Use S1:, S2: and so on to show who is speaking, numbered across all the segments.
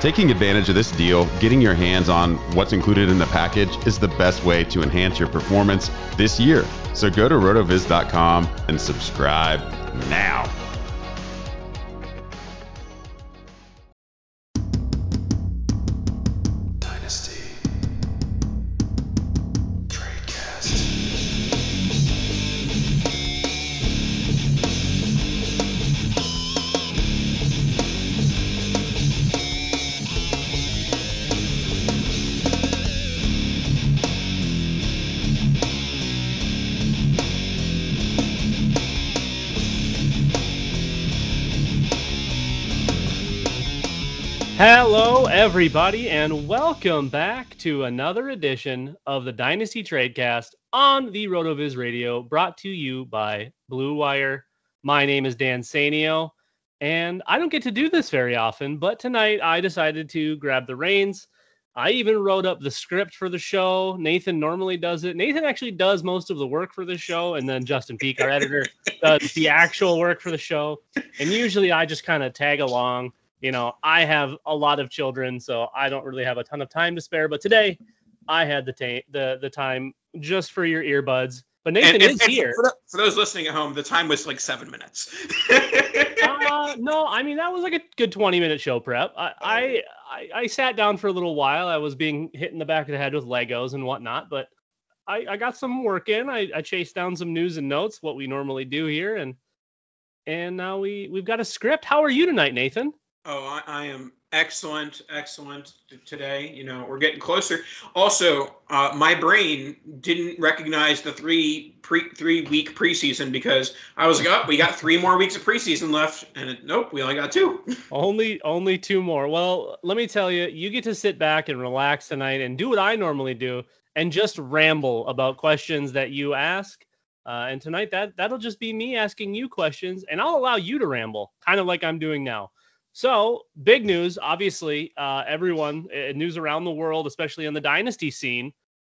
S1: Taking advantage of this deal, getting your hands on what's included in the package is the best way to enhance your performance this year. So go to rotoviz.com and subscribe now.
S2: Hello, everybody, and welcome back to another edition of the Dynasty Tradecast on the RotoViz Radio, brought to you by Blue Wire. My name is Dan Sanio, and I don't get to do this very often, but tonight I decided to grab the reins. I even wrote up the script for the show. Nathan normally does it. Nathan actually does most of the work for the show, and then Justin Peak, our editor, does the actual work for the show. And usually I just kind of tag along you know, I have a lot of children, so I don't really have a ton of time to spare. But today, I had the ta- the the time just for your earbuds. But Nathan and, is and here.
S3: For, the, for, those listening at home, the time was like seven minutes.
S2: uh, no, I mean that was like a good twenty minute show prep. I, I, I I sat down for a little while. I was being hit in the back of the head with Legos and whatnot, but I, I got some work in. I, I chased down some news and notes, what we normally do here, and and now we we've got a script. How are you tonight, Nathan?
S3: Oh, I, I, am excellent, excellent today. You know, we're getting closer. Also, uh, my brain didn't recognize the three pre three week preseason because I was like, oh, we got three more weeks of preseason left, and it, nope, we only got two.
S2: only only two more. Well, let me tell you, you get to sit back and relax tonight and do what I normally do and just ramble about questions that you ask. Uh, and tonight that that'll just be me asking you questions, and I'll allow you to ramble, kind of like I'm doing now. So, big news, obviously, uh, everyone, uh, news around the world, especially in the dynasty scene.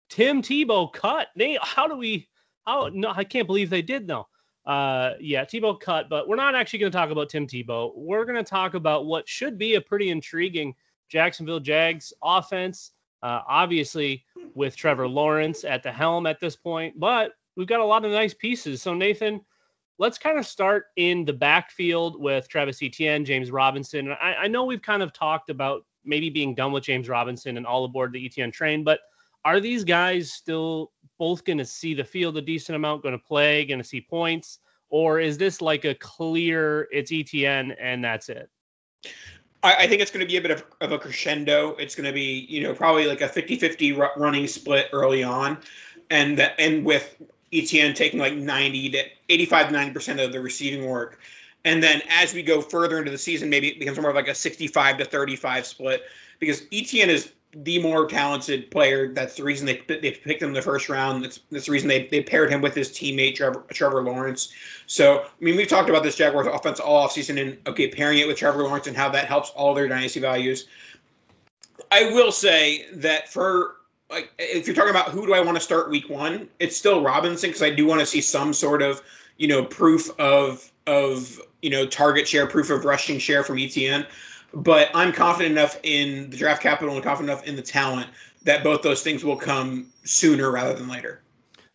S2: Tim Tebow cut. They, how do we, how, no, I can't believe they did though. Uh, yeah, Tebow cut, but we're not actually going to talk about Tim Tebow. We're going to talk about what should be a pretty intriguing Jacksonville Jags offense. Uh, obviously, with Trevor Lawrence at the helm at this point, but we've got a lot of nice pieces. So, Nathan, let's kind of start in the backfield with Travis Etienne, James Robinson. I, I, know we've kind of talked about maybe being done with James Robinson and all aboard the Etienne train, but are these guys still both going to see the field a decent amount, going to play, going to see points? Or is this like a clear, it's Etienne and that's it?
S3: I, think it's going to be a bit of, of a crescendo. It's going to be, you know, probably like a 50 50 running split early on. And that, and with Etienne taking like 90 to 85 90% of the receiving work. And then as we go further into the season, maybe it becomes more of like a 65 to 35 split because Etienne is the more talented player. That's the reason they they picked him in the first round. That's, that's the reason they, they paired him with his teammate Trevor, Trevor Lawrence. So I mean, we've talked about this Jaguars offense all offseason and okay, pairing it with Trevor Lawrence and how that helps all their dynasty values. I will say that for like if you're talking about who do I want to start week one, it's still Robinson because I do want to see some sort of you know, proof of of you know target share, proof of rushing share from Etienne. But I'm confident enough in the draft capital and confident enough in the talent that both those things will come sooner rather than later.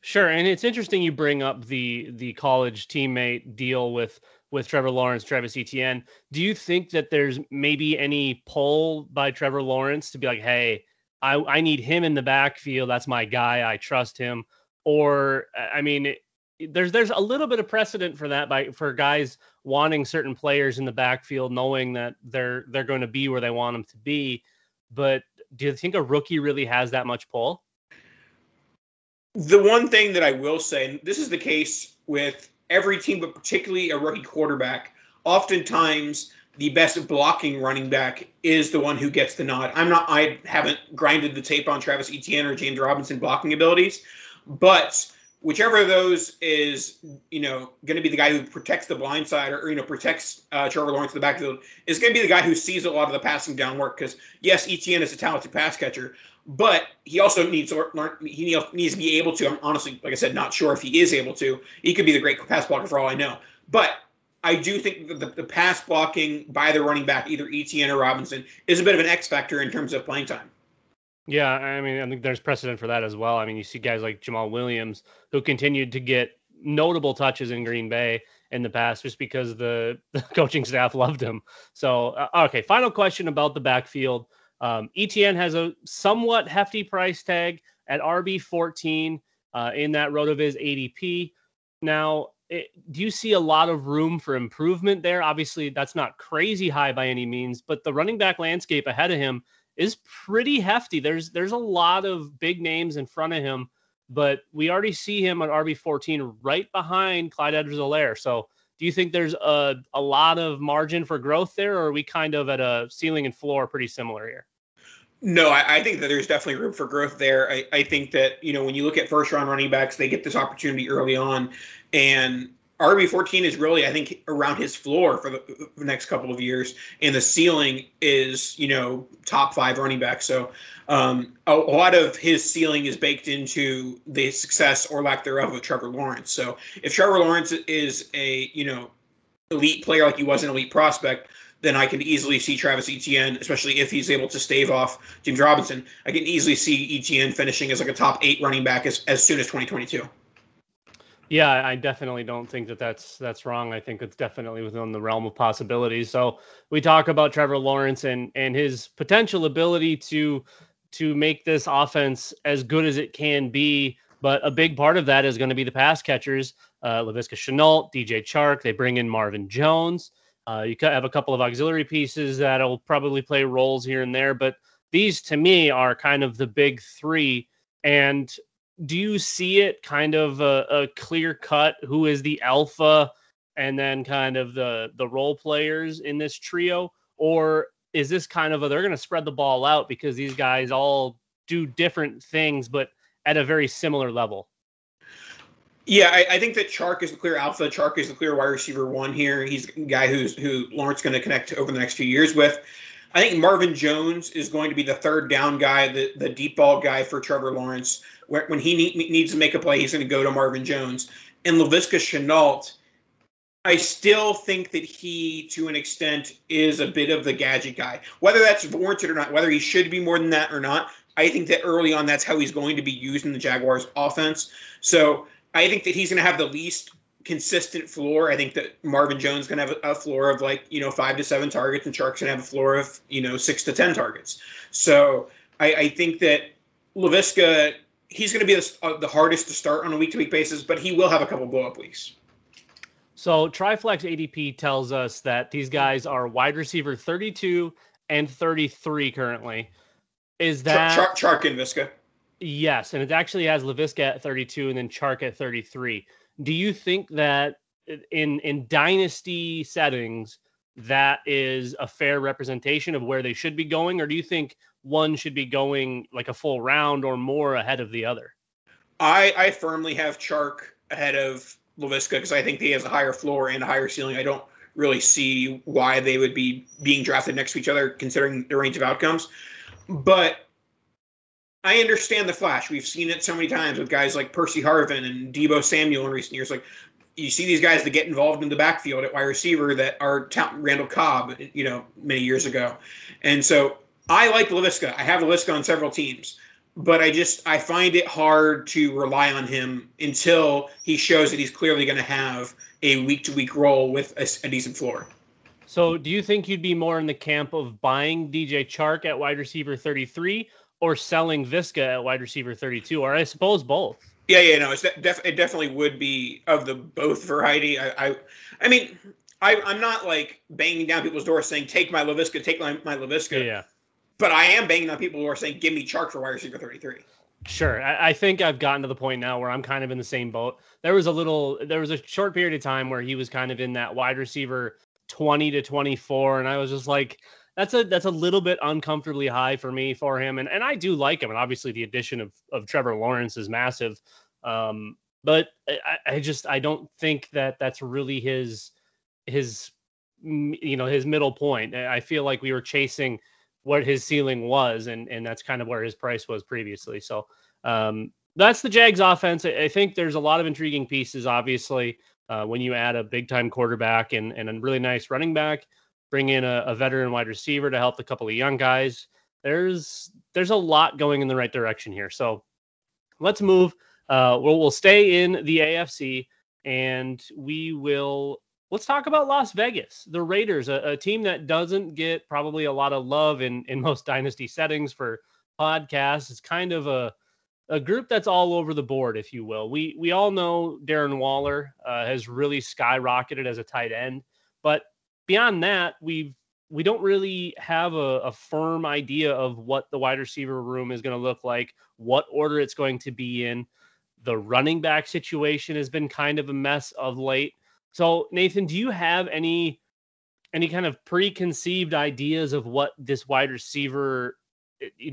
S2: Sure, and it's interesting you bring up the the college teammate deal with with Trevor Lawrence, Travis Etienne. Do you think that there's maybe any pull by Trevor Lawrence to be like, hey, I, I need him in the backfield. That's my guy. I trust him. Or I mean, it, there's there's a little bit of precedent for that by for guys wanting certain players in the backfield, knowing that they're they're going to be where they want them to be. But do you think a rookie really has that much pull?
S3: The one thing that I will say, and this is the case with every team, but particularly a rookie quarterback, oftentimes the best blocking running back is the one who gets the nod. I'm not I haven't grinded the tape on Travis Etienne or James Robinson blocking abilities, but whichever of those is, you know, going to be the guy who protects the blind side or, you know, protects uh, Trevor Lawrence in the backfield is going to be the guy who sees a lot of the passing down work. Because yes, Etienne is a talented pass catcher, but he also needs to learn. He needs to be able to. I'm honestly, like I said, not sure if he is able to. He could be the great pass blocker for all I know. But I do think that the, the pass blocking by the running back, either Etienne or Robinson, is a bit of an X factor in terms of playing time.
S2: Yeah, I mean, I think there's precedent for that as well. I mean, you see guys like Jamaal Williams who continued to get notable touches in Green Bay in the past just because the, the coaching staff loved him. So, uh, okay, final question about the backfield. Um, Etienne has a somewhat hefty price tag at RB14 uh, in that RotoViz ADP. Now, it, do you see a lot of room for improvement there? Obviously, that's not crazy high by any means, but the running back landscape ahead of him is pretty hefty. There's there's a lot of big names in front of him, but we already see him on RB14 right behind Clyde Edwards-Helaire. So do you think there's a, a lot of margin for growth there, or are we kind of at a ceiling and floor pretty similar here?
S3: No, I, I, think that there's definitely room for growth there. I, I think that, you know, when you look at first round running backs, they get this opportunity early on. And RB14 is really, I think, around his floor for the, the, next couple of years, and the ceiling is, you know, top five running back. So um, a, a, lot of his ceiling is baked into the success or lack thereof of Trevor Lawrence. So if Trevor Lawrence is a, you know, elite player like he was an elite prospect, then I can easily see Travis Etienne, especially if he's able to stave off James Robinson. I can easily see Etienne finishing as like a top eight running back as, as soon as 2022.
S2: Yeah, I definitely don't think that that's that's wrong. I think it's definitely within the realm of possibilities. So we talk about Trevor Lawrence and and his potential ability to to make this offense as good as it can be. But a big part of that is going to be the pass catchers, uh, Laviska Shenault, DJ Chark. They bring in Marvin Jones. Uh, you have a couple of auxiliary pieces that'll probably play roles here and there, but these to me are kind of the big three. And do you see it kind of a, a clear cut who is the alpha and then kind of the the role players in this trio or is this kind of a they're going to spread the ball out because these guys all do different things but at a very similar level
S3: yeah, I, I, think that Chark is the clear alpha. Chark is the clear wide receiver one here. He's a guy who's who Lawrence going to connect over the next few years with. I think Marvin Jones is going to be the third down guy, the, the deep ball guy for Trevor Lawrence. When he need, needs to make a play, he's going to go to Marvin Jones. And Laviska Shenault, I still think that he, to an extent, is a bit of the gadget guy. Whether that's warranted or not, whether he should be more than that or not, I think that early on that's how he's going to be used in the Jaguars offense. So I think that he's going to have the least consistent floor. I think that Marvin Jones going to have a, floor of like, you know, five to seven targets and Chark's going to have a floor of, you know, six to 10 targets. So I, I think that Laviska, he's going to be the, uh, the hardest to start on a week to week basis, but he will have a couple blow up weeks.
S2: So Triflex ADP tells us that these guys are wide receiver 32 and 33 currently. Is that
S3: Chark, Chark and Viska?
S2: Yes, and it actually has Laviska at 32 and then Chark at 33 do you think that in in dynasty settings that is a fair representation of where they should be going or do you think one should be going like a full round or more ahead of the other
S3: i i firmly have chark ahead of Laviska because I think he has a higher floor and a higher ceiling. I don't really see why they would be being drafted next to each other considering the range of outcomes. But I understand the flash. We've seen it so many times with guys like Percy Harvin and Deebo Samuel in recent years. Like you see these guys that get involved in the backfield at wide receiver that are Randall Cobb, you know, many years ago, and so I like Laviska. I have Laviska on several teams, but I just I find it hard to rely on him until he shows that he's clearly going to have a week to week role with a, a decent floor.
S2: So, do you think you'd be more in the camp of buying DJ Chark at wide receiver 33 or selling Visca at wide receiver 32, or I suppose both?
S3: Yeah, yeah, no, it's def- it definitely would be of the both variety. I, I, I mean, I, I'm not like banging down people's doors saying, "Take my Laviska, take my my Laviska."
S2: Yeah.
S3: But I am banging on people who are saying, "Give me Chark for wide receiver 33."
S2: Sure. I, I, think I've gotten to the point now where I'm kind of in the same boat. There was a little, there was a short period of time where he was kind of in that wide receiver 20 to 24 and i was just like that's a that's a little bit uncomfortably high for me for him. And and i do like him. And obviously the addition of of trevor lawrence is massive. Um but i i just i don't think that that's really his his you know his middle point. I feel like we were chasing what his ceiling was and and that's kind of where his price was previously. So um that's the jags offense. I think there's a lot of intriguing pieces obviously uh, when you add a big time quarterback and, and a really nice running back, bring in a, a veteran wide receiver to help a couple of young guys. There's there's a lot going in the right direction here. So let's move. Uh, we'll we'll stay in the AFC and we will let's talk about Las Vegas, the Raiders, a, a, team that doesn't get probably a lot of love in in most dynasty settings for podcasts. It's kind of a a group that's all over the board, if you will. We we all know Darren Waller uh, has really skyrocketed as a tight end, but beyond that, we've we don't really have a, a firm idea of what the wide receiver room is going to look like, what order it's going to be in. The running back situation has been kind of a mess of late. So, Nathan, do you have any any kind of preconceived ideas of what this wide receiver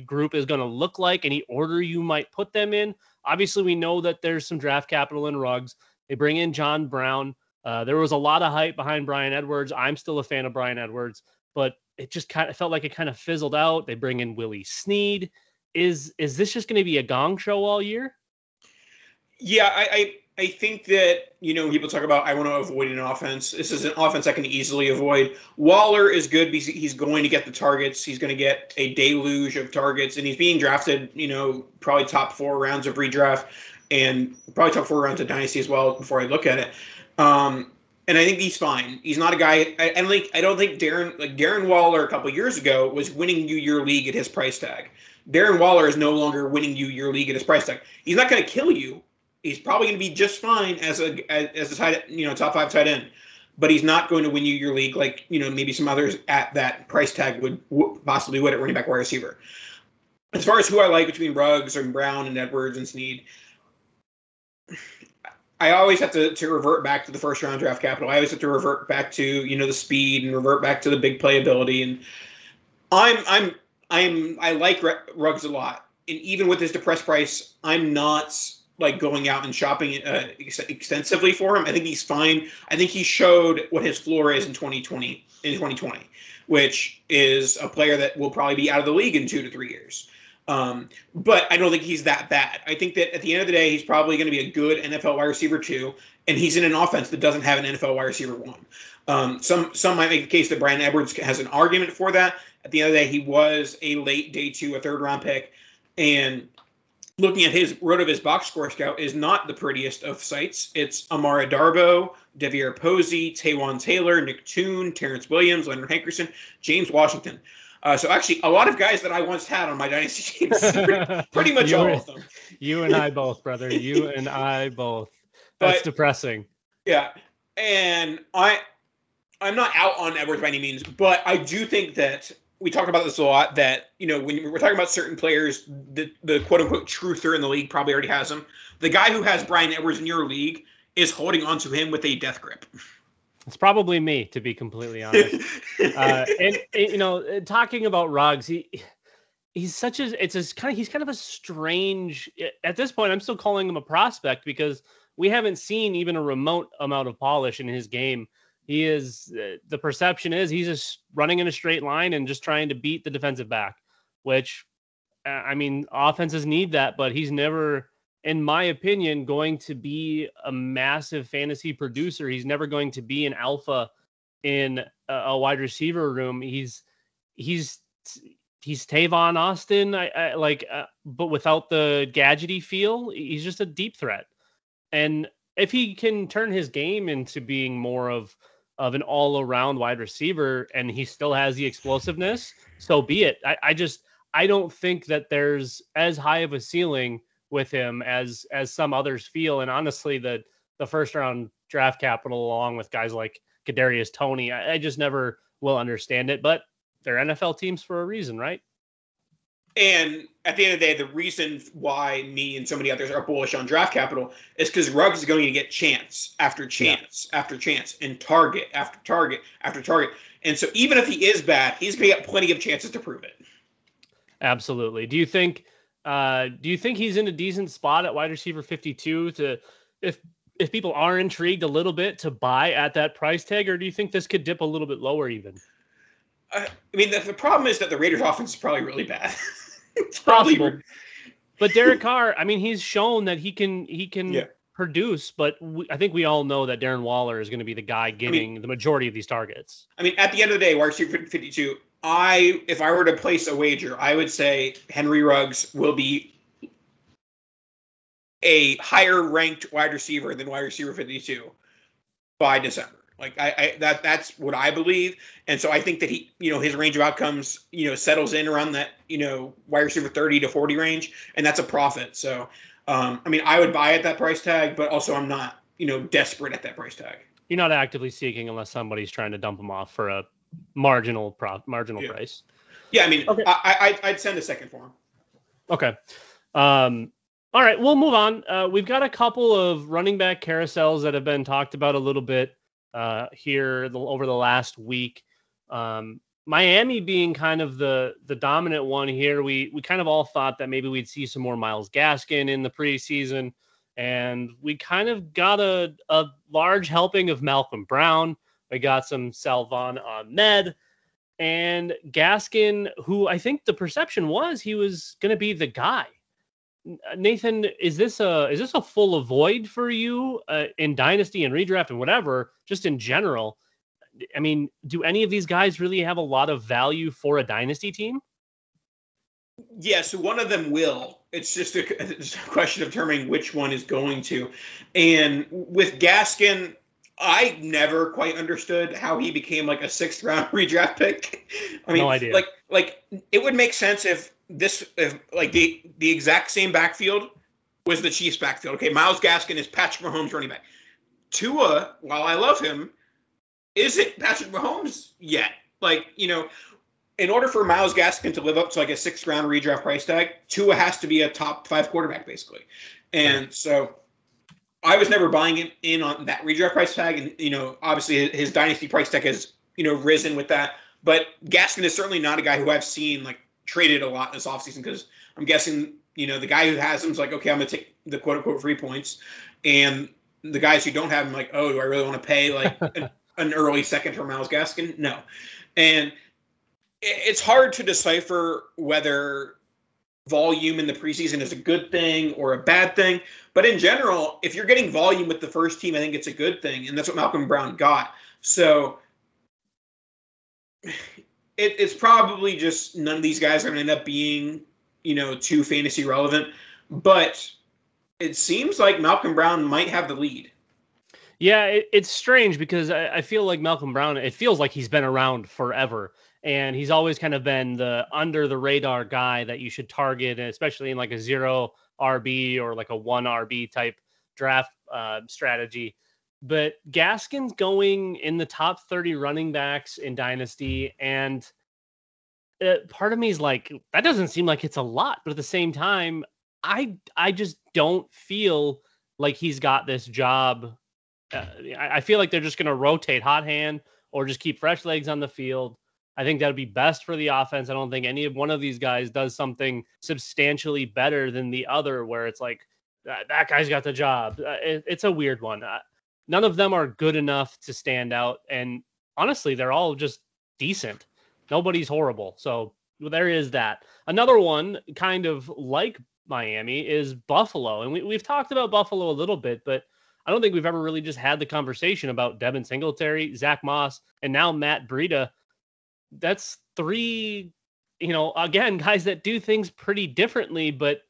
S2: group is going to look like, any order you might put them in. Obviously, we know that there's some draft capital in Ruggs. They bring in John Brown. Uh, there was a lot of hype behind Bryan Edwards. I'm still a fan of Bryan Edwards, but it just kind of felt like it kind of fizzled out. They bring in Willie Snead. Is is this just going to be a gong show all year?
S3: Yeah, I, I I think that, you know, people talk about I want to avoid an offense. This is an offense I can easily avoid. Waller is good because he's going to get the targets. He's going to get a deluge of targets, and he's being drafted, you know, probably top four rounds of redraft and probably top four rounds of dynasty as well before I look at it. Um, and I think he's fine. He's not a guy. I, don't think. I don't think Darren like Darren Waller a couple years ago was winning you your league at his price tag. Darren Waller is no longer winning you your league at his price tag. He's not going to kill you, he's probably going to be just fine as a as, as a tight you know top five tight end, but he's not going to win you your league like you know maybe some others at that price tag would, would possibly would at running back wide receiver. As far as who I like between Ruggs and Brown and Edwards and Snead, I always have to, to revert back to the first round draft capital. I always have to revert back to you know the speed and revert back to the big playability. And I'm I'm I'm I like Ruggs a lot. And even with his depressed price, I'm not like going out and shopping uh, ex- extensively for him. I think he's fine. I think he showed what his floor is in 2020 in 2020, which is a player that will probably be out of the league in two to three years. Um, but I don't think he's that bad. I think that at the end of the day, he's probably going to be a good NFL wide receiver two, and he's in an offense that doesn't have an NFL wide receiver one. Um, some some might make the case that Bryan Edwards has an argument for that. At the end of the day, he was a late day two, a third round pick, and looking at his road of his box score scout is not the prettiest of sights. It's Amara Darboh, Devier Posey, Taywan Taylor, Nick Toon, Terrence Williams, Leonard Hankerson, James Washington. Uh, so actually, a lot of guys that I once had on my dynasty teams, pretty, pretty much all of them.
S2: You and I both, brother. You and I both. That's but, depressing.
S3: Yeah, and I, I'm not out on Edwards by any means, but I do think that we talk about this a lot that you know when we're talking about certain players the, the quote unquote truther in the league probably already has him the guy who has Bryan edwards in your league is holding on to him with a death grip
S2: it's probably me to be completely honest. Uh, and, and, you know talking about Ruggs he he's such a it's a kind of he's kind of a strange at this point i'm still calling him a prospect because we haven't seen even a remote amount of polish in his game. He is uh, the perception is he's just running in a straight line and just trying to beat the defensive back, which uh, I mean, offenses need that, but he's never in my opinion, going to be a massive fantasy producer. He's never going to be an alpha in a, wide receiver room. He's he's he's Tavon Austin, I, I like, uh, but without the gadgety feel. He's just a deep threat, and if he can turn his game into being more of of an all around wide receiver, and he still has the explosiveness, so be it. I, I just I don't think that there's as high of a ceiling with him as as some others feel. And honestly, the the first round draft capital, along with guys like Kadarius Toney, I, I just never will understand it. But they're NFL teams for a reason, right?
S3: And at the end of the day, the reason why me and so many others are bullish on draft capital is because Ruggs is going to get chance after chance yeah. after chance and target after target after target. And so even if he is bad, he's going to get plenty of chances to prove it.
S2: Absolutely. Do you think uh, do you think he's in a decent spot at wide receiver 52 to if if people are intrigued a little bit to buy at that price tag, or do you think this could dip a little bit lower even?
S3: Uh, I mean, the, the, problem is that the Raiders' offense is probably really bad.
S2: it's possible. but Derek Carr, I mean, he's shown that he can he can yeah. produce, but we, I think we all know that Darren Waller is going to be the guy getting I mean, the majority of these targets.
S3: I mean, at the end of the day, wide receiver 52, I if I were to place a wager, I would say Henry Ruggs will be a higher ranked wide receiver than wide receiver 52 by December. Like I, I, that that's what I believe, and so I think that he, you know, his range of outcomes, you know, settles in around that, you know, wide receiver 30 to 40 range, and that's a profit. So, um, I mean, I would buy at that price tag, but also I'm not, you know, desperate at that price tag.
S2: You're not actively seeking unless somebody's trying to dump him off for a marginal pro marginal
S3: yeah.
S2: price.
S3: Yeah, I mean, okay. I, I would send a second for him.
S2: Okay. Um, all right, we'll move on. Uh, we've got a couple of running back carousels that have been talked about a little bit uh, here the, over the last week. Um, Miami being kind of the the dominant one here. We we kind of all thought that maybe we'd see some more Myles Gaskin in the preseason, and we kind of got a a large helping of Malcolm Brown. We got some Salvon Ahmed and Gaskin, who I think the perception was he was going to be the guy. Nathan, is this a is this a full avoid for you uh, in dynasty and redraft and whatever, just in general? I mean, do any of these guys really have a lot of value for a dynasty team?
S3: Yes, one of them will. It's just a, it's a question of determining which one is going to. And with Gaskin, I never quite understood how he became like a sixth round redraft pick. I mean, no idea. like like it would make sense if this if like the the exact same backfield was the Chiefs backfield. Okay, Myles Gaskin is Patrick Mahomes running back. Tua, while I love him, isn't Patrick Mahomes yet. Like, you know, in order for Myles Gaskin to live up to like a sixth round redraft price tag, Tua has to be a top five quarterback, basically. And so I was never buying in on that redraft price tag, and you know, obviously his dynasty price tag has you know risen with that. But Gaskin is certainly not a guy who I've seen like traded a lot this offseason because I'm guessing you know the guy who has him is like, okay, I'm gonna take the quote unquote free points, and the guys who don't have him like, oh, do I really want to pay like an, an early second for Myles Gaskin? No, and it's hard to decipher whether volume in the preseason is a good thing or a bad thing. But in general, if you're getting volume with the first team, I think it's a good thing. And that's what Malcolm Brown got. So it, it's probably just none of these guys are going to end up being, you know, too fantasy relevant. But it seems like Malcolm Brown might have the lead.
S2: Yeah, it, it's strange because I, I feel like Malcolm Brown, it feels like he's been around forever and he's always kind of been the under the radar guy that you should target, especially in like a zero RB or like a one RB type draft uh, strategy. But Gaskin's going in the top 30 running backs in Dynasty, and uh, part of me is like, that doesn't seem like it's a lot, but at the same time, I I just don't feel like he's got this job. Uh, I, I feel like they're just going to rotate hot hand or just keep fresh legs on the field I think that would be best for the offense. I don't think any of one of these guys does something substantially better than the other, where it's like that, that guy's got the job. Uh, it, it's a weird one. Uh, none of them are good enough to stand out, and honestly, they're all just decent. Nobody's horrible. So there is that. Another one, kind of like Miami is Buffalo. And we, we've talked about Buffalo a little bit, but I don't think we've ever really just had the conversation about Devin Singletary, Zach Moss, and now Matt Breida. That's three, you know, again, guys that do things pretty differently, but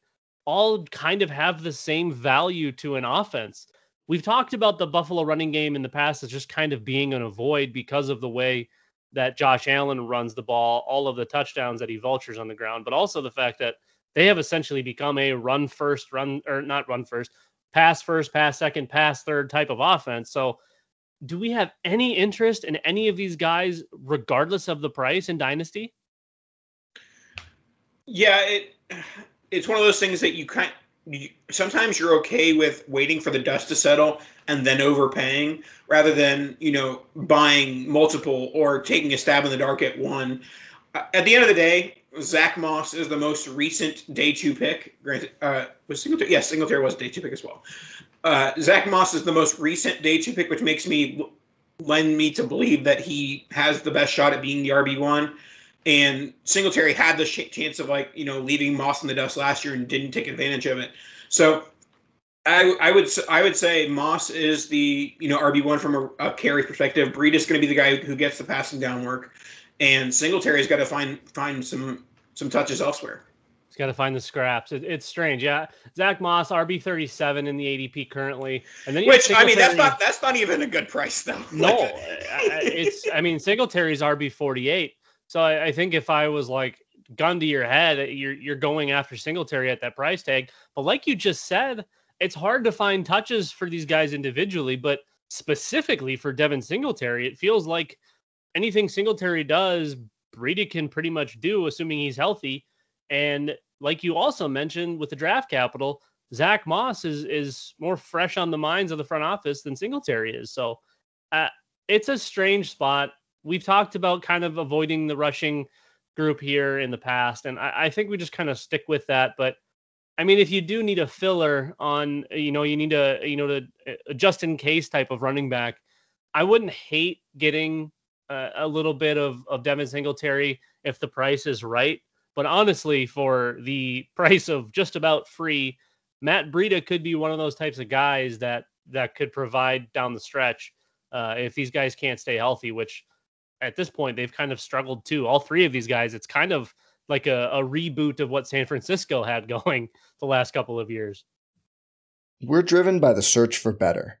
S2: all kind of have the same value to an offense. We've talked about the Buffalo running game in the past as just kind of being an avoid because of the way that Josh Allen runs the ball, all of the touchdowns that he vultures on the ground, but also the fact that they have essentially become a run first, run or not run first, pass first, pass second, pass third type of offense. So, do we have any interest in any of these guys, regardless of the price in Dynasty?
S3: Yeah, it it's one of those things that you kind you, sometimes you're okay with waiting for the dust to settle and then overpaying rather than you know buying multiple or taking a stab in the dark at one. At the end of the day, Zach Moss is the most recent day two pick. Granted, uh, was Singletary? Yes, Singletary was day two pick as well. Uh, Zach Moss is the most recent day two pick, which makes me lend me to believe that he has the best shot at being the RB one. And Singletary had the sh- chance of like you know leaving Moss in the dust last year and didn't take advantage of it. So I, I would I would say Moss is the you know RB one from a, a carry perspective. Breida is going to be the guy who gets the passing down work, and Singletary's got to find find some some touches elsewhere.
S2: He's got to find the scraps. It, it's strange, yeah. Zach Moss, RB thirty seven in the ADP currently,
S3: and then which I mean that's not that's not even a good price though.
S2: No, it's I mean Singletary's RB forty eight. So I, I think if I was like gun to your head, you're you're going after Singletary at that price tag. But like you just said, it's hard to find touches for these guys individually, but specifically for Devin Singletary, it feels like anything Singletary does, Breida can pretty much do, assuming he's healthy. And like you also mentioned with the draft capital, Zach Moss is is more fresh on the minds of the front office than Singletary is. So uh, it's a strange spot. We've talked about kind of avoiding the rushing group here in the past, and I, I think we just kind of stick with that. But I mean, if you do need a filler on, you know, you need a, you know, to a just in case type of running back, I wouldn't hate getting a, little bit of of Devin Singletary if the price is right. But honestly, for the price of just about free, Matt Breida could be one of those types of guys that that could provide down the stretch uh, if these guys can't stay healthy. Which at this point they've kind of struggled too. All three of these guys, it's kind of like a, a reboot of what San Francisco had going the last couple of years.
S4: We're driven by the search for better.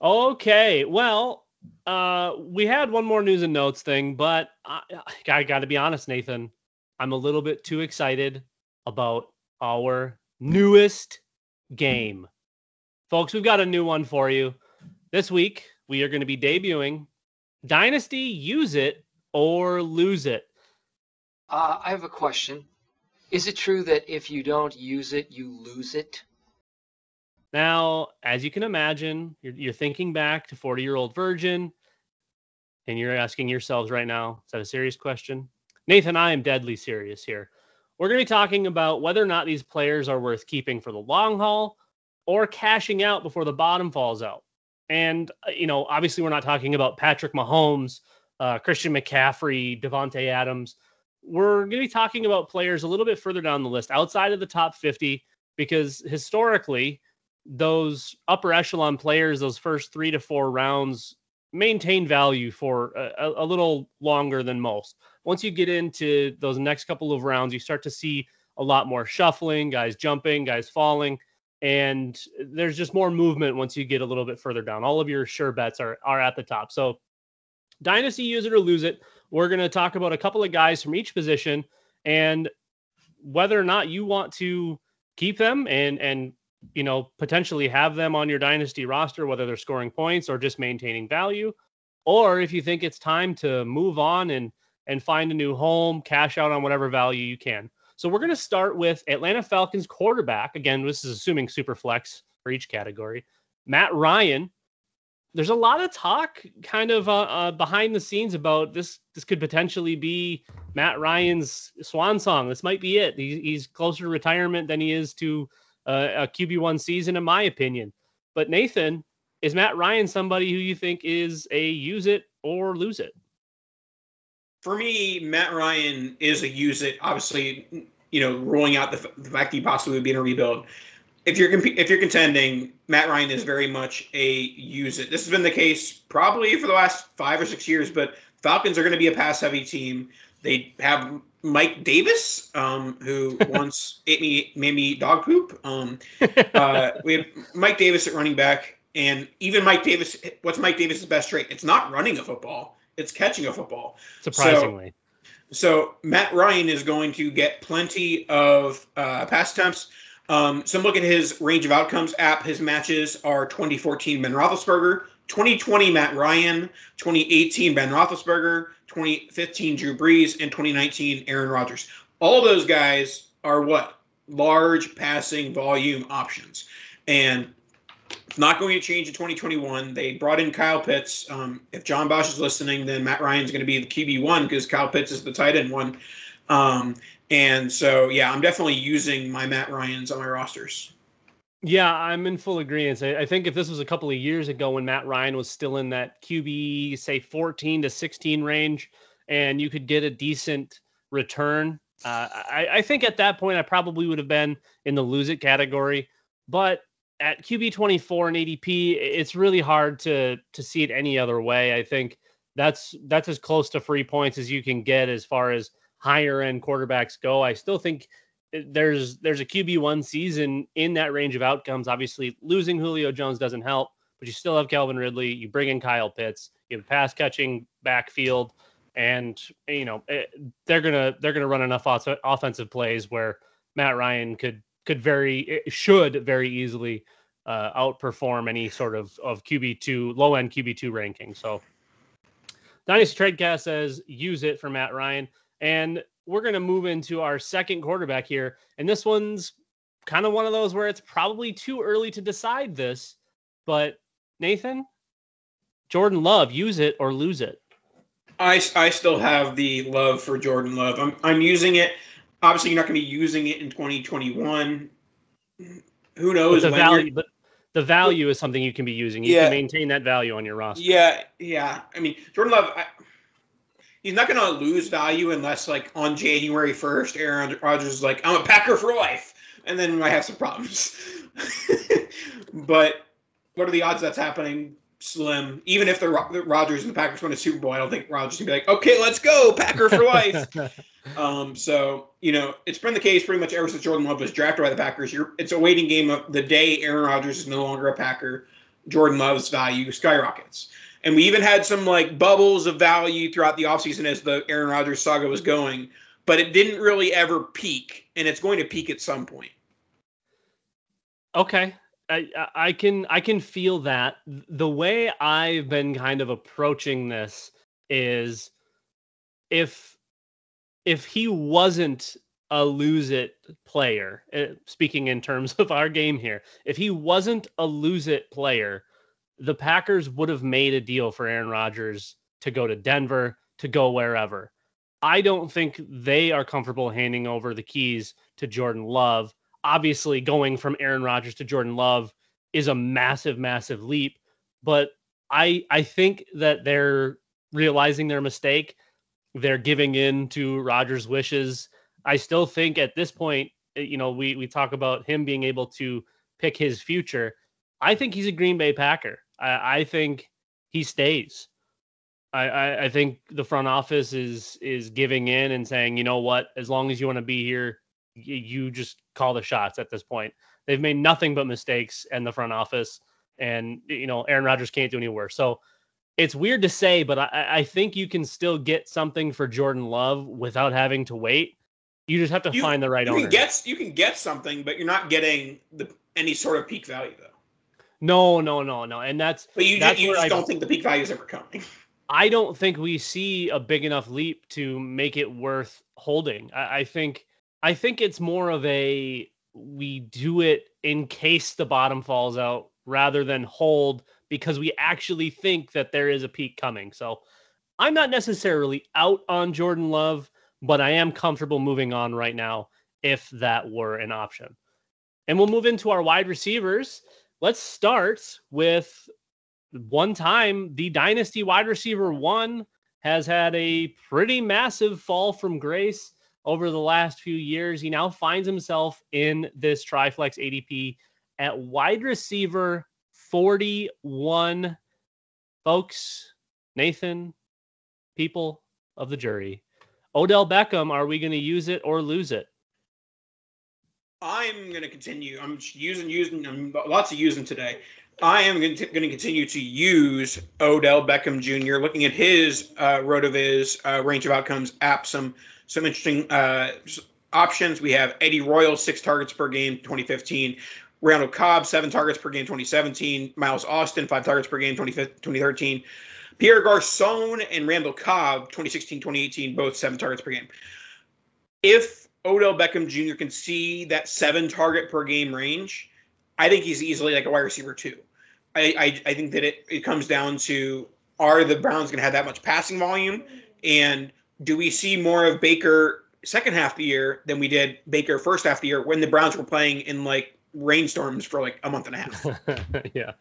S2: Okay. Well, uh, we had one more news and notes thing, but I, I got to be honest, Nathan. I'm a little bit too excited about our newest game. Folks, we've got a new one for you. This week, we are going to be debuting Dynasty Use It or Lose It.
S5: Uh, I have a question. Is it true that if you don't use it, you lose it?
S2: Now, as you can imagine, you're, you're thinking back to 40 year old virgin, and you're asking yourselves right now, is that a serious question? Nathan, I am deadly serious here. We're going to be talking about whether or not these players are worth keeping for the long haul or cashing out before the bottom falls out. And, uh, you know, obviously, we're not talking about Patrick Mahomes, uh, Christian McCaffrey, Davante Adams we're going to be talking about players a little bit further down the list outside of the top 50 because historically those upper echelon players those first three to four rounds maintain value for a, a, little longer than most once you get into those next couple of rounds you start to see a lot more shuffling guys jumping guys falling and there's just more movement once you get a little bit further down. All of your sure bets are are at the top. So dynasty use it or lose it. We're going to talk about a couple of guys from each position and whether or not you want to keep them and and you know potentially have them on your dynasty roster whether they're scoring points or just maintaining value. Or if you think it's time to move on and and find a new home cash out on whatever value you can. So we're going to start with atlanta falcons quarterback. Again this is assuming super flex for each category. Matt ryan. There's a lot of talk kind of uh, uh, behind the scenes about this this could potentially be matt ryan's swan song. This might be it. He, he's closer to retirement than he is to uh, a qb1 season in my opinion but nathan is matt ryan somebody who you think is a use it or lose it
S3: for me matt ryan is a use it obviously you know ruling out the, the fact he possibly would be in a rebuild if you're comp- if you're contending, Matt Ryan is very much a use it. This has been the case probably for the last five or six years. But Falcons are going to be a pass heavy team. They have Mike Davis, um, who once ate me made me dog poop. Um, uh, we have Mike Davis at running back, and even Mike Davis. What's Mike Davis's best trait? It's not running a football; it's catching a football.
S2: Surprisingly.
S3: So, so Matt Ryan is going to get plenty of uh, pass attempts. Um, so look at his range of outcomes app. His matches are 2014 Ben Roethlisberger, 2020 Matt Ryan, 2018 Ben Roethlisberger, 2015 Drew Brees, and 2019 Aaron Rodgers. All those guys are what large passing volume options, and it's not going to change in 2021. They brought in Kyle Pitts. Um, if John Bosch is listening, then Matt Ryan's going to be the QB one because Kyle Pitts is the tight end one. Um, and so, yeah, I'm definitely using my Matt Ryan's on my rosters.
S2: Yeah, I'm in full agreement. I, think if this was a couple of years ago when Matt Ryan was still in that QB, say 14 to 16 range, and you could get a decent return, uh, I, I think at that point I probably would have been in the lose it category. But at QB 24 and ADP, it's really hard to to see it any other way. I think that's that's as close to free points as you can get as far as higher end quarterbacks go. I still think there's there's a QB one season in that range of outcomes. Obviously, losing Julio Jones doesn't help, but you still have Calvin Ridley. You bring in Kyle Pitts. You have a pass catching backfield, and you know eh, they're gonna they're gonna run enough offensive plays where Matt Ryan could could very eh, should very easily uh, outperform any sort of of QB two low end QB two ranking. So. Dynasty Tradecast says use it for Matt Ryan. And we're going to move into our second quarterback here. And this one's kind of one of those where it's probably too early to decide this. But Nathan, Jordan Love, use it or lose it.
S3: I, I still have the love for Jordan Love. I'm, I'm using it. Obviously, you're not going to be using it in 2021. Who knows?
S2: But the value, but the value is something you can be using. You
S3: Yeah.
S2: can maintain that value on your roster.
S3: Yeah, yeah. I mean, Jordan Love, I, he's not going to lose value unless, like, on January 1st, Aaron Rodgers is like, I'm a Packer for life. And then we might have some problems. but what are the odds that's happening? Slim. Even if the, the Rodgers and the Packers win a Super Bowl, I don't think Rodgers can be like, okay, let's go, Packer for life. Um, so you know, it's been the case pretty much ever since Jordan Love was drafted by the Packers. You're, it's a waiting game of the day Aaron Rodgers is no longer a Packer. Jordan Love's value skyrockets. And we even had some like bubbles of value throughout the offseason as the Aaron Rodgers saga was going, but it didn't really ever peak, and it's going to peak at some point.
S2: Okay. I, I- can I can feel that. The way I've been kind of approaching this is if if he wasn't a lose it player, uh, speaking in terms of our game here, if he wasn't a lose it player, the Packers would have made a deal for Aaron Rodgers to go to Denver, to go wherever. I don't think they are comfortable handing over the keys to Jordan Love obviously going from Aaron Rodgers to Jordan Love is a massive, massive leap. But I I think that they're realizing their mistake. They're giving in to Rodgers' wishes. I still think at this point, eh, you know, we we talk about him being able to pick his future. I think he's a Green Bay Packer. I, I think he stays. I, I, I think the front office is is giving in and saying, you know what, as long as you want to be here, you just call the shots at this point. They've made nothing but mistakes in the front office, and you know Aaron Rodgers can't do any worse. So it's weird to say, but I, I think you can still get something for Jordan Love without having to wait. You just have to
S3: You-
S2: find the right
S3: you
S2: owner.
S3: can get you can get something, but you're not getting the any sort of peak value though.
S2: No, no, no, no, and that's
S3: But you
S2: That's
S3: just, you just
S2: I-
S3: don't think the peak value is ever coming.
S2: I don't think we see a big enough leap to make it worth holding. I, I think I think it's more of a we do it in case the bottom falls out rather than hold because we actually think that there is a peak coming. So I'm not necessarily out on Jordan Love, but I am comfortable moving on right now if that were an option. And we'll move into our wide receivers. Let's start with one time the dynasty wide receiver one has had a pretty massive fall from grace over the last few years. He now finds himself in this Triflex ADP at wide receiver 41. Folks, Nathan, people of the jury, Odell Beckham, are we going to use it or lose it?
S3: I'm going to continue. I'm using using I'm lots of using today. I am going to, continue to use Odell Beckham Jr. Looking at his uh, Rotoviz uh, range of outcomes app, some some interesting uh, options. We have Eddie Royal, six targets per game, 2015. Randall Cobb, seven targets per game, 2017. Miles Austin, five targets per game, 2015 2013. Pierre Garcon and Randall Cobb, 2016 2018, both seven targets per game. If Odell Beckham Jr. can see that seven target per game range, I think he's easily like a wide receiver too. I, I, I think that it, it comes down to are the Browns going to have that much passing volume? And do we see more of Baker second half of the year than we did Baker first half of the year when the Browns were playing in like rainstorms for like a month and a half?
S2: yeah.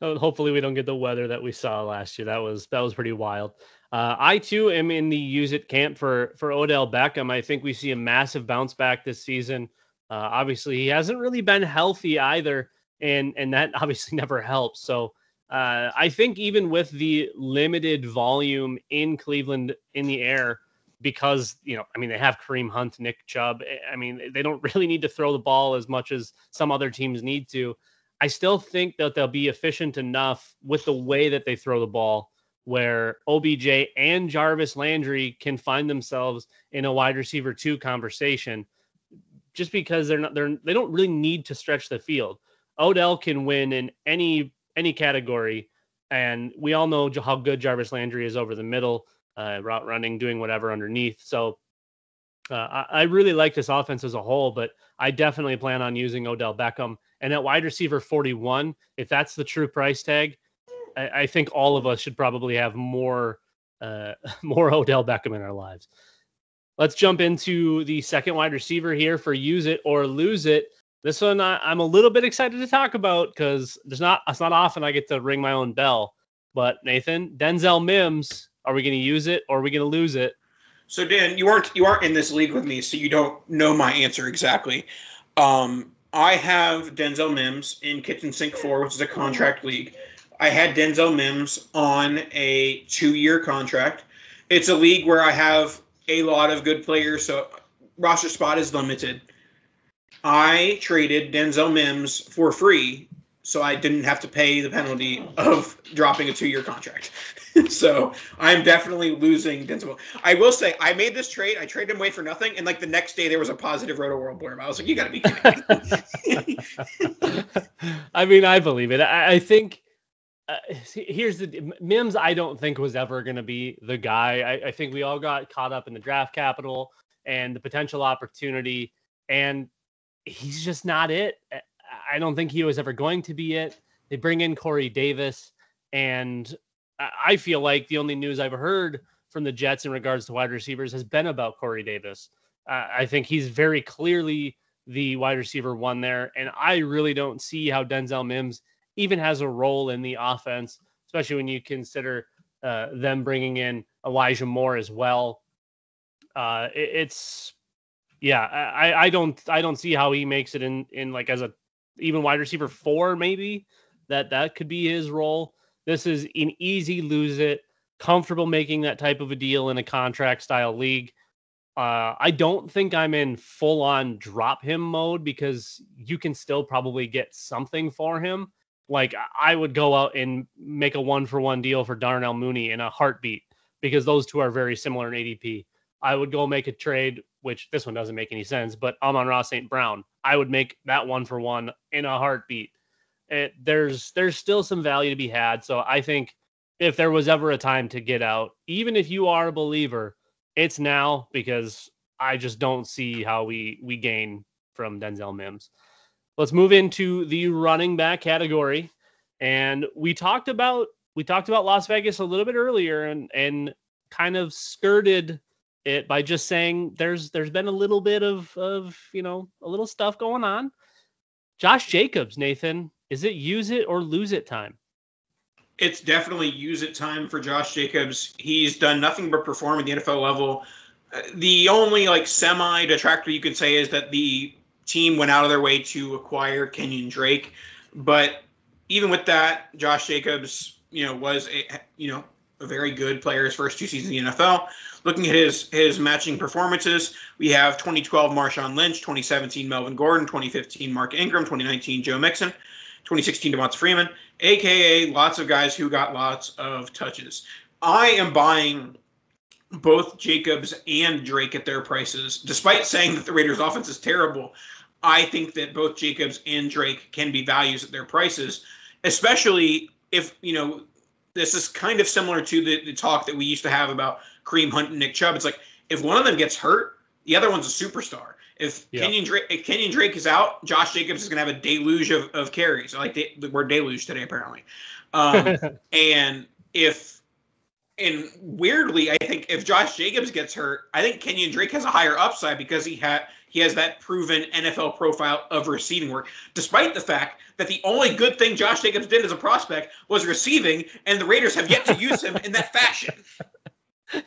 S2: Oh, Hopefully we don't get the weather that we saw last year. That was that was pretty wild. Uh, I too am in the use it camp for for Odell Beckham. I think we see a massive bounce back this season. Uh, obviously, he hasn't really been healthy either, and and that obviously never helps. So uh, I think even with the limited volume in Cleveland in the air, because you know, I mean, they have Kareem Hunt, Nick Chubb. eh, I mean, they don't really need to throw the ball as much as some other teams need to. I still think that they'll be efficient enough with the way that they throw the ball, where OBJ and Jarvis Landry can find themselves in a wide receiver two conversation, just because they're not they're they don't really need to stretch the field. Odell can win in any any category, and we all know how good Jarvis Landry is over the middle, uh, route running, doing whatever underneath. So uh, I, I really like this offense as a whole, but I definitely plan on using Odell Beckham. And at wide receiver 41, if that's the true price tag, I, I think all of us should probably have more uh, more Odell Beckham in our lives. Let's jump into the second wide receiver here for use it or lose it. This one I, I'm a little bit excited to talk about because there's not it's not often I get to ring my own bell. But Nathan, Denzel Mims, are we going to use it or are we going to lose it?
S3: So Dan, you aren't you aren't in this league with me, so you don't know my answer exactly. Um, I have Denzel Mims in Kitchen Sink Four, which is a contract league. I had Denzel Mims on a two-year contract. It's a league where I have a lot of good players, so roster spot is limited. I traded Denzel Mims for free, so I didn't have to pay the penalty of dropping a two-year contract. so I'm definitely losing Denzel. I will say I made this trade. I traded him away for nothing, and like the next day there was a positive Rotoworld blurb. I was like, "You got to be kidding me!"
S2: I mean, I believe it. I, I think uh, here's the Mims. I don't think was ever going to be the guy. I, I think we all got caught up in the draft capital and the potential opportunity, and he's just not it. I- don't think he was ever going to be it. They bring in Corey Davis, and I I feel like the only news I've heard from the Jets in regards to wide receivers has been about Corey Davis. Uh, I think he's very clearly the wide receiver one there, and I really don't see how Denzel Mims even has a role in the offense, especially when you consider uh, them bringing in Elijah Moore as well. Uh, it- it's yeah, I, I don't I don't see how he makes it in in like as a even wide receiver four maybe that that could be his role. This is an easy lose it, comfortable making that type of a deal in a contract style league. Uh, I don't think I'm in full on drop him mode because you can still probably get something for him. Like I would go out and make a one for one deal for Darnell Mooney in a heartbeat because those two are very similar in ADP. I would go make a trade, which this one doesn't make any sense, but Amon-Ra St. Brown. I would make that one for one in a heartbeat. It, there's there's still some value to be had. So I think if there was ever a time to get out, even if you are a believer, it's now because I just don't see how we we gain from Denzel Mims. Let's move into the running back category. And we talked about we talked about Las Vegas a little bit earlier and and kind of skirted it by just saying there's there's been a little bit of of you know a little stuff going on. Josh Jacobs, Nathan, is it use it or lose it time?
S3: It's definitely use it time for Josh Jacobs. He's done nothing but perform at the NFL level. Uh, the only like semi detractor you could say is that the team went out of their way to acquire Kenyan Drake, but even with that, Josh Jacobs, you know, was a you know a very good player his first two seasons in the NFL. Looking at his his matching performances, we have 2012 Marshawn Lynch, 2017 Melvin Gordon, 2015 Mark Ingram, 2019 Joe Mixon, 2016 Devonta Freeman, aka lots of guys who got lots of touches. I am buying both Jacobs and Drake at their prices, despite saying that the Raiders' offense is terrible. I think that both Jacobs and Drake can be values at their prices, especially if you know this is kind of similar to the, the talk that we used to have about Kareem Hunt and Nick Chubb. It's like if one of them gets hurt, the other one's a superstar. If yeah. Kenyan Drake if Kenyan Drake is out, Josh Jacobs is going to have a deluge of, of carries. I like the, the word deluge today apparently. Um, and if and weirdly, I think if Josh Jacobs gets hurt, I think Kenyan Drake has a higher upside because he had he has that proven NFL profile of receiving work, despite the fact that the only good thing Josh Jacobs did as a prospect was receiving, and the Raiders have yet to use him in that fashion.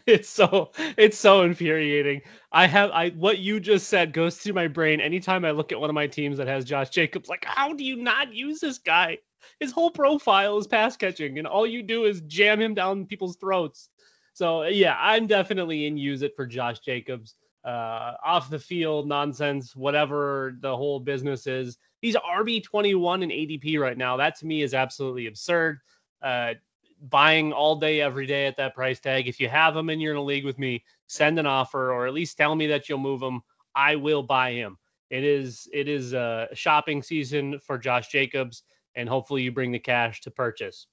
S2: It's so it's so infuriating. I have I what you just said goes through my brain anytime I look at one of my teams that has Josh Jacobs. Like, how do you not use this guy? His whole profile is pass catching, and all you do is jam him down people's throats. So yeah, I'm definitely in use it for Josh Jacobs uh, off the field nonsense, whatever the whole business is. He's RB 21 in ADP right now. That to me is absolutely absurd. Uh, buying all day, every day at that price tag. If you have him and you're in a league with me, send an offer or at least tell me that you'll move him. I will buy him. It is it is a shopping season for Josh Jacobs, and hopefully you bring the cash to purchase.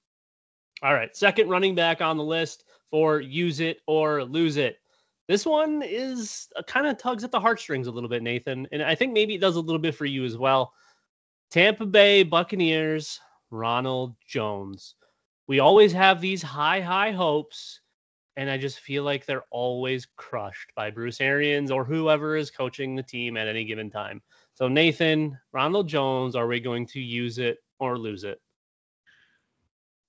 S2: All right, second running back on the list for use it or lose it. This one is uh, kind of tugs at the heartstrings a little bit, Nathan. And I think maybe it does a little bit for you as well. Tampa Bay Buccaneers, Ronald Jones. We always have these high, high hopes. And I just feel like they're always crushed by Bruce Arians or whoever is coaching the team at any given time. So, Nathan, Ronald Jones, are we going to use it or lose it?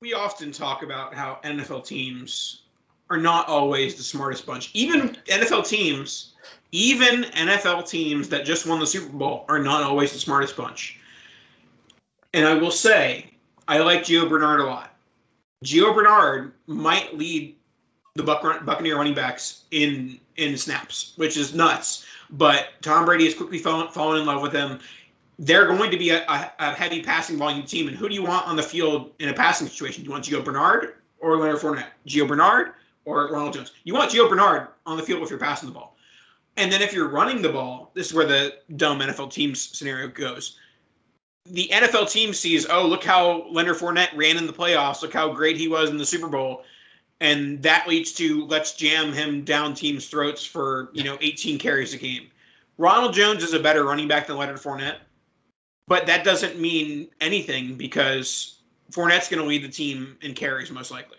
S3: We often talk about how NFL teams are not always the smartest bunch. Even NFL teams, even NFL teams that just won the Super Bowl are not always the smartest bunch. And I will say, I like Gio Bernard a lot. Gio Bernard might lead the Buccaneer running backs in in snaps, which is nuts. But Tom Brady has quickly fallen, fallen in love with him. They're going to be a, a, a, heavy passing volume team. And who do you want on the field in a passing situation? Do you want Gio Bernard or Leonard Fournette? Gio Bernard or Ronald Jones. You want Gio Bernard on the field if you're passing the ball. And then if you're running the ball, this is where the dumb NFL teams scenario goes. The NFL team sees, oh, look how Leonard Fournette ran in the playoffs. Look how great he was in the Super Bowl. And that leads to let's jam him down teams' throats for, you know, 18 carries a game. Ronald Jones is a better running back than Leonard Fournette. But that doesn't mean anything because Fournette's going to lead the team in carries most likely.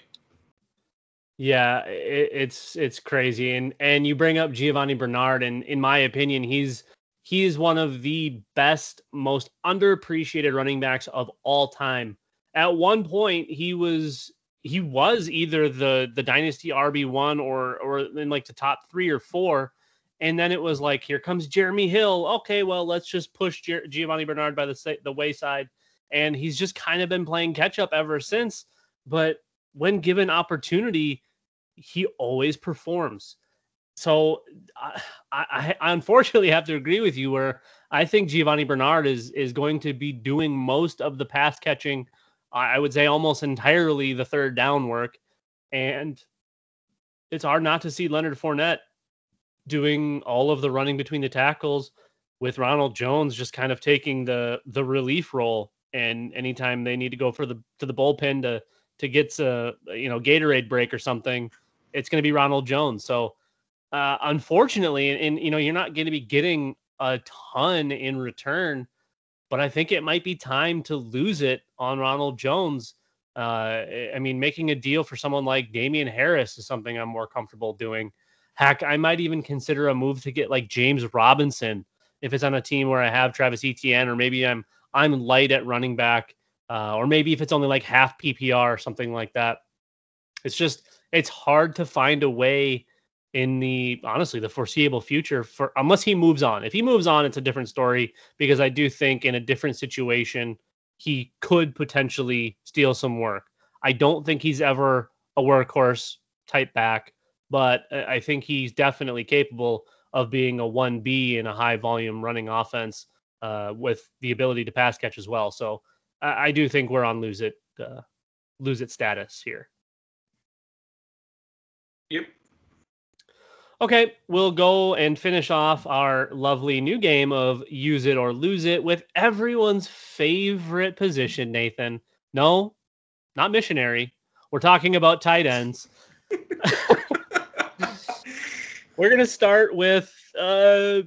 S2: Yeah, it, it's it's crazy, and and you bring up Giovanni Bernard, and in my opinion, he's he is one of the best, most underappreciated running backs of all time. At one point, he was he was either the the dynasty RB one or or in like the top three or four, and then it was like here comes Jeremy Hill. Okay, well let's just push Giovanni Bernard by the the wayside, and he's just kind of been playing catch up ever since. But when given opportunity, he always performs. so I, I, I unfortunately have to agree with you where I think Giovanni Bernard is is going to be doing most of the pass catching. I would say almost entirely the third down work, and it's hard not to see Leonard Fournette doing all of the running between the tackles, with Ronald Jones just kind of taking the the relief role. And anytime they need to go for the to the bullpen to to get a you know Gatorade break or something, it's going to be Ronald Jones. So uh, unfortunately, and, and you know you're not going to be getting a ton in return, but I think it might be time to lose it on Ronald Jones. Uh, I mean, making a deal for someone like Damien Harris is something I'm more comfortable doing. Heck, I might even consider a move to get like James Robinson if it's on a team where I have Travis Etienne, or maybe I'm I'm light at running back, uh, or maybe if it's only like half PPR or something like that. It's just it's hard to find a way in the honestly the foreseeable future for unless he moves on. If he moves on, it's a different story because I do think in a different situation he could potentially steal some work. I don't think he's ever a workhorse type back, but I think he's definitely capable of being a 1B in a high volume running offense uh, with the ability to pass catch as well. So I, I do think we're on lose it uh, lose it status here.
S3: Yep.
S2: Okay, we'll go and finish off our lovely new game of use it or lose it with everyone's favorite position, Nathan. No, not missionary. We're talking about tight ends. We're gonna start with uh,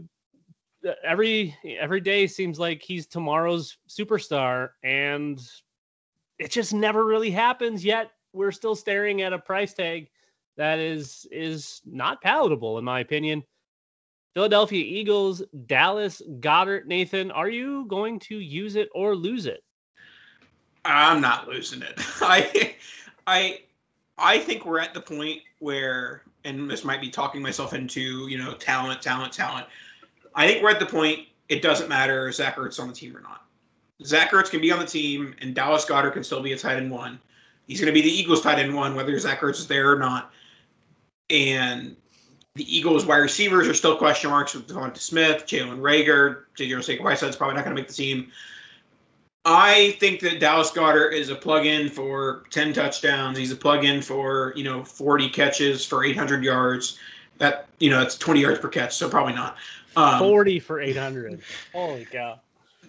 S2: every every day seems like he's tomorrow's superstar, and it just never really happens. Yet we're still staring at a price tag that is is not palatable in my opinion. Philadelphia Eagles, Dallas Goedert, Nathan, are you going to use it or lose it?
S3: I'm not losing it. I I I think we're at the point where and this might be talking myself into, you know, talent, talent, talent. I think we're at the point it doesn't matter if Zach Ertz on the team or not. Zach Ertz can be on the team and Dallas Goedert can still be a tight end one. He's going to be the Eagles tight end one, whether Zach Ertz is there or not and the Eagles wide receivers are still question marks with DeVonta Smith, Jalen Reagor, J.J. Arcega-Whiteside's probably not going to make the team. I think that Dallas Goedert is a plug-in for 10 touchdowns. He's a plug-in for, you know, 40 catches for 800 yards. That, you know, that's 20 yards per catch, so probably not.
S2: Um, 40 for 800. Holy cow.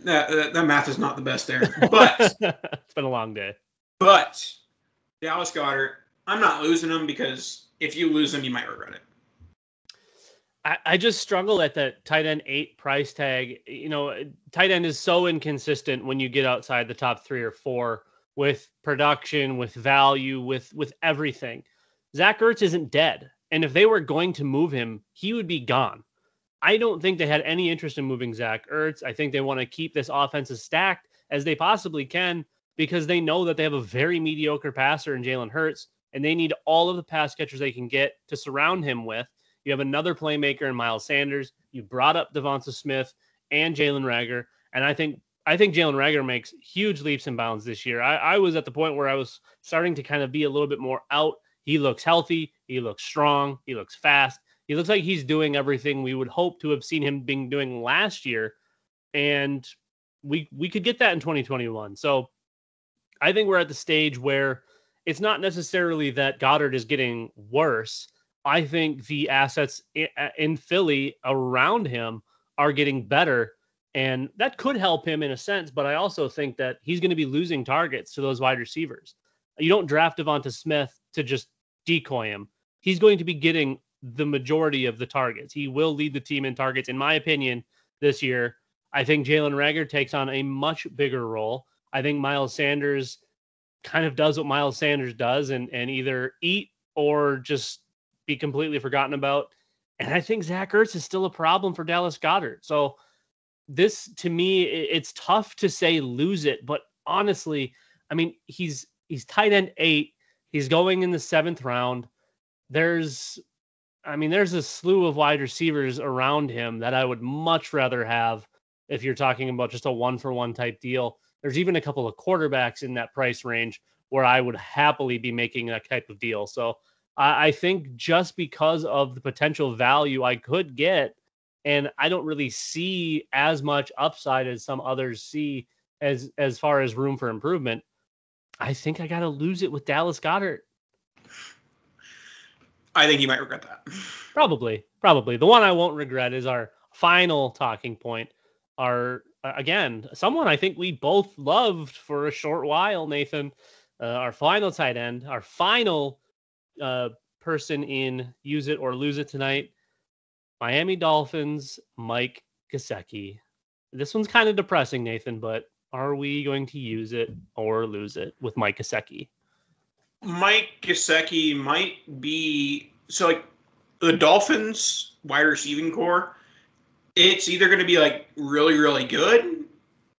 S3: That, that, that math is not the best there. But
S2: it's been a long day.
S3: But Dallas Goedert, I'm not losing him because if you lose them, you might regret it.
S2: I, just struggle at the tight end eight price tag. You know, tight end is so inconsistent when you get outside the top three or four with production, with value, with with everything. Zach Ertz isn't dead, and if they were going to move him, he would be gone. I don't think they had any interest in moving Zach Ertz. I think they want to keep this offense as stacked as they possibly can because they know that they have a very mediocre passer in Jalen Hurts and they need all of the pass catchers they can get to surround him with. You have another playmaker in Miles Sanders. You brought up DeVonta Smith and Jalen Reagor, and I think I think Jalen Reagor makes huge leaps and bounds this year. I, I was at the point where I was starting to kind of be a little bit more out. He looks healthy. He looks strong. He looks fast. He looks like he's doing everything we would hope to have seen him being doing last year, and we we could get that in 2021. So I think we're at the stage where it's not necessarily that Goedert is getting worse. I think the assets in Philly around him are getting better. And that could help him in a sense, but I also think that he's going to be losing targets to those wide receivers. You don't draft DeVonta Smith to just decoy him. He's going to be getting the majority of the targets. He will lead the team in targets, in my opinion, this year. I think Jalen Reagor takes on a much bigger role. I think Miles Sanders kind of does what Miles Sanders does and and either eat or just be completely forgotten about. And I think Zach Ertz is still a problem for Dallas Goedert. So this to me, it's tough to say lose it, but honestly, I mean, he's he's tight end eight. He's going in the seventh round. There's I mean, there's a slew of wide receivers around him that I would much rather have if you're talking about just a one for one type deal. There's even a couple of quarterbacks in that price range where I would happily be making that type of deal. So I, I think just because of the potential value I could get, and I don't really see as much upside as some others see as as far as room for improvement. I think I got to lose it with Dallas Goedert.
S3: I think you might regret that.
S2: Probably, probably. The one I won't regret is our final talking point. Our again, someone I think we both loved for a short while, Nathan. Uh, our final tight end, our final uh, person in use it or lose it tonight. Miami Dolphins, Mike Gesicki. This one's kind of depressing, Nathan, but are we going to use it or lose it with Mike Gesicki?
S3: Mike Gesicki might be so like the Dolphins wide receiving core. It's either going to be like really really good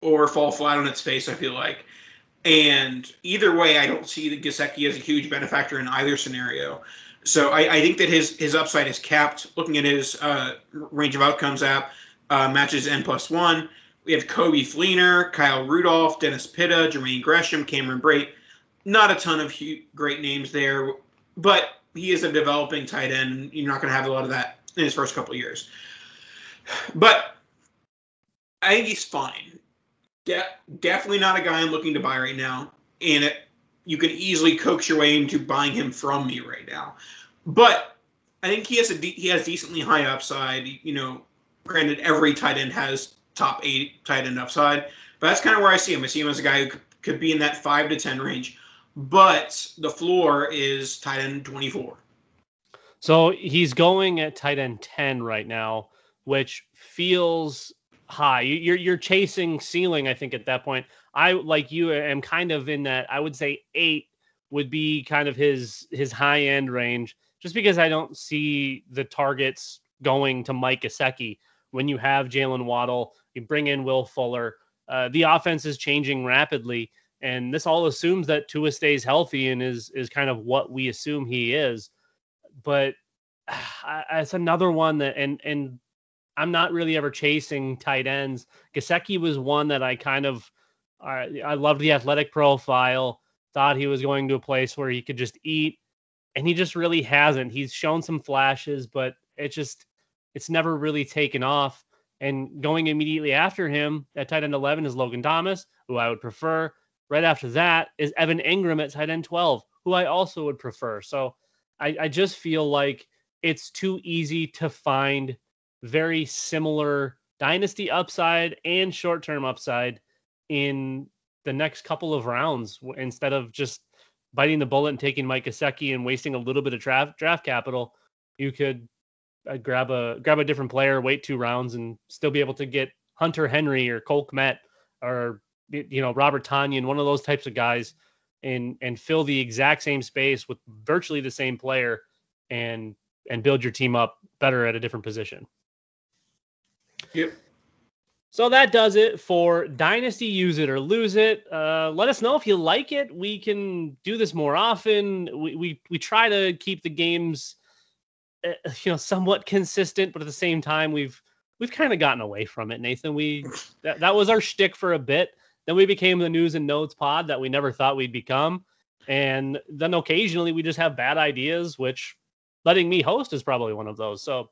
S3: or fall flat on its face. I feel like, and either way, I don't see the Gesicki as a huge benefactor in either scenario. So I, I, think that his his upside is capped. Looking at his uh, range of outcomes app, uh, matches n plus one. We have Coby Fleener, Kyle Rudolph, Dennis Pitta, Jermaine Gresham, Cameron Brate. Not a ton of great names there, but he is a developing tight end. You're not going to have a lot of that in his first couple years. But I think he's fine. De- definitely not a guy I'm looking to buy right now. And it, you can easily coax your way into buying him from me right now. But I think he has a de- he has decently high upside. You know, granted, every tight end has top eight tight end upside, but that's kind of where I see him. I see him as a guy who could be in that five to ten range, but the floor is tight end twenty four.
S2: So he's going at tight end ten right now, which feels high. You're you're chasing ceiling. I think at that point, I like you am kind of in that. I would say eight would be kind of his his high end range, just because I don't see the targets going to Mike Gesicki when you have Jaylen Waddle, you bring in Will Fuller. Uh, the offense is changing rapidly, and this all assumes that Tua stays healthy and is is kind of what we assume he is. But uh, it's another one that, and and I'm not really ever chasing tight ends. Gesicki was one that I kind of I, I loved the athletic profile. Thought he was going to a place where he could just eat, and he just really hasn't. He's shown some flashes, but it just it's never really taken off. And going immediately after him at tight end 11 is Logan Thomas, who I would prefer. Right after that is Evan Engram at tight end 12, who I also would prefer. So I, I just feel like it's too easy to find very similar dynasty upside and short term upside in the next couple of rounds instead of just biting the bullet and taking Mike Gesicki and wasting a little bit of draft draft capital. You could uh, grab a grab a different player, wait two rounds, and still be able to get Hunter Henry or Cole Kmet or you know Robert Tonyan, one of those types of guys, and and fill the exact same space with virtually the same player, and and build your team up better at a different position.
S3: Yep.
S2: So that does it for Dynasty Use It or Lose It. Uh, let us know if you like it. We can do this more often. We, we, we try to keep the games Eh, you know somewhat consistent, but at the same time we've we've kind of gotten away from it, Nathan. We that, that was our shtick for a bit. Then we became the news and notes pod that we never thought we'd become. And then occasionally we just have bad ideas, which letting me host is probably one of those. So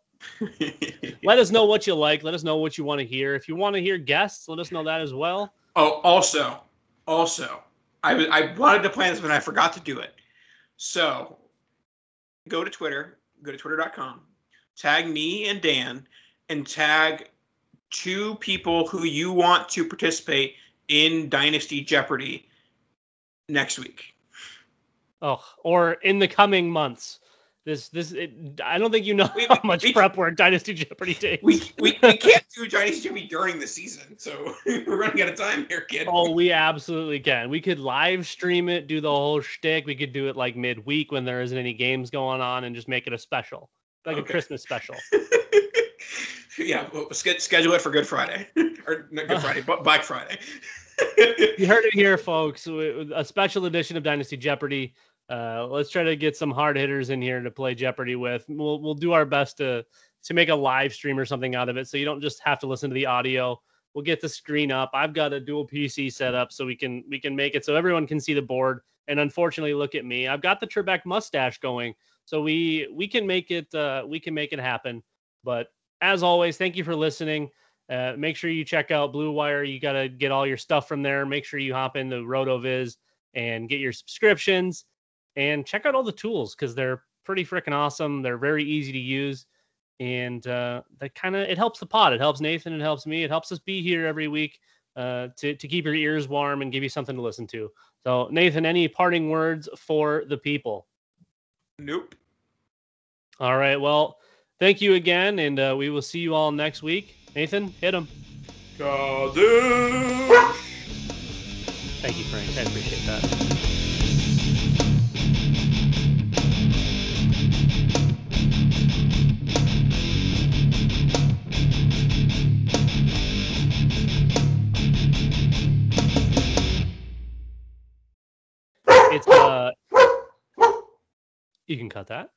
S2: let us know what you like. Let us know what you want to hear. If you want to hear guests, let us know that as well.
S3: Oh, also, also, I, I wanted to plan this, but I forgot to do it. So go to Twitter, go to twitter.com, tag me and Dan, and tag two people who you want to participate in Dynasty Jeopardy next week.
S2: Oh, or in the coming months. This, this, it, I don't think you know we, how much we, prep work Dynasty Jeopardy takes.
S3: We, we, we can't do Dynasty Jeopardy during the season, so we're running out of time here, kid.
S2: Oh, we absolutely can. We could live stream it, do the whole shtick. We could do it like midweek when there isn't any games going on, and just make it a special, like okay. a Christmas special.
S3: yeah, we'll schedule it for Good Friday or not Good Friday, but Black Friday.
S2: you heard it here, folks. A special edition of Dynasty Jeopardy. Uh, let's try to get some hard hitters in here to play Jeopardy with. We'll we'll do our best to to make a live stream or something out of it, so you don't just have to listen to the audio. We'll get the screen up. I've got a dual PC set up so we can we can make it so everyone can see the board. And unfortunately, look at me. I've got the Trebek mustache going, So we we can make it uh, we can make it happen. But as always, thank you for listening. Uh, make sure you check out Blue Wire. You got to get all your stuff from there. Make sure you hop into RotoViz and get your subscriptions and check out all the tools because they're pretty freaking awesome. They're very easy to use and uh, that kind of it helps the pod. It helps Nathan. It helps me. It helps us be here every week uh, to to keep your ears warm and give you something to listen to. So Nathan, any parting words for the people?
S3: Nope.
S2: All right. Well, thank you again, and uh, we will see you all next week. Nathan, hit him. Thank you, Frank. I appreciate that. You can cut that.